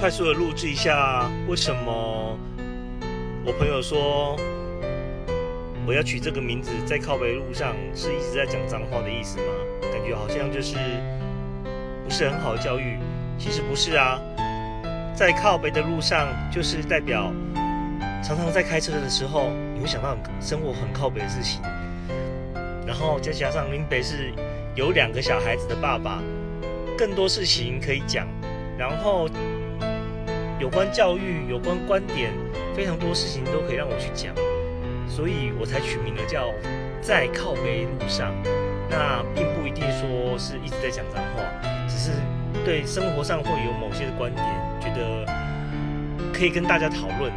快速的录制一下，为什么我朋友说我要取这个名字，在靠北路上是一直在讲脏话的意思吗？感觉好像就是不是很好的教育。其实不是啊，在靠北的路上，就是代表常常在开车的时候，你会想到生活很靠北的事情。然后再加上林北是有两个小孩子的爸爸，更多事情可以讲。然后有关教育、有关观点，非常多事情都可以让我去讲，所以我才取名了叫“在靠背路上”。那并不一定说是一直在讲脏话，只是对生活上会有某些的观点，觉得可以跟大家讨论。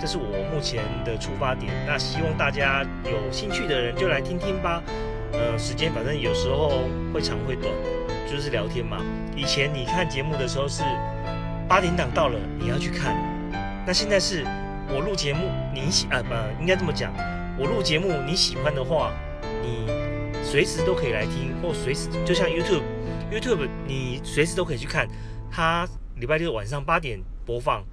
这是我目前的出发点。那希望大家有兴趣的人就来听听吧。呃，时间反正有时候会长会短。就是聊天嘛。以前你看节目的时候是八点档到了你要去看，那现在是我录节目你喜啊不应该这么讲，我录节目你喜欢的话，你随时都可以来听，或随时就像 YouTube，YouTube 你随时都可以去看，它礼拜六晚上八点播放，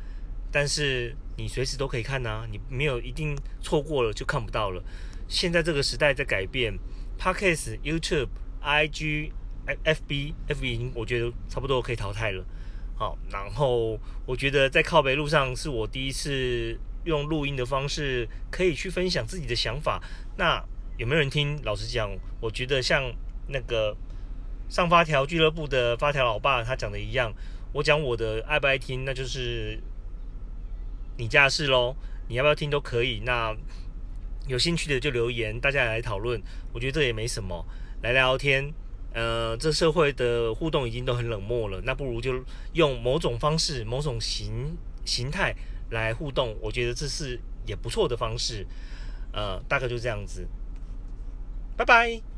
但是你随时都可以看呐，你没有一定错过了就看不到了。现在这个时代在改变，Podcast、YouTube、IG。F B F B 已经我觉得差不多可以淘汰了，好，然后我觉得在靠北路上是我第一次用录音的方式可以去分享自己的想法，那有没有人听？老实讲，我觉得像那个上发条俱乐部的发条老爸他讲的一样，我讲我的爱不爱听，那就是你家事喽，你要不要听都可以，那有兴趣的就留言，大家来讨论，我觉得这也没什么，来聊聊天。呃，这社会的互动已经都很冷漠了，那不如就用某种方式、某种形形态来互动，我觉得这是也不错的方式。呃，大概就这样子，拜拜。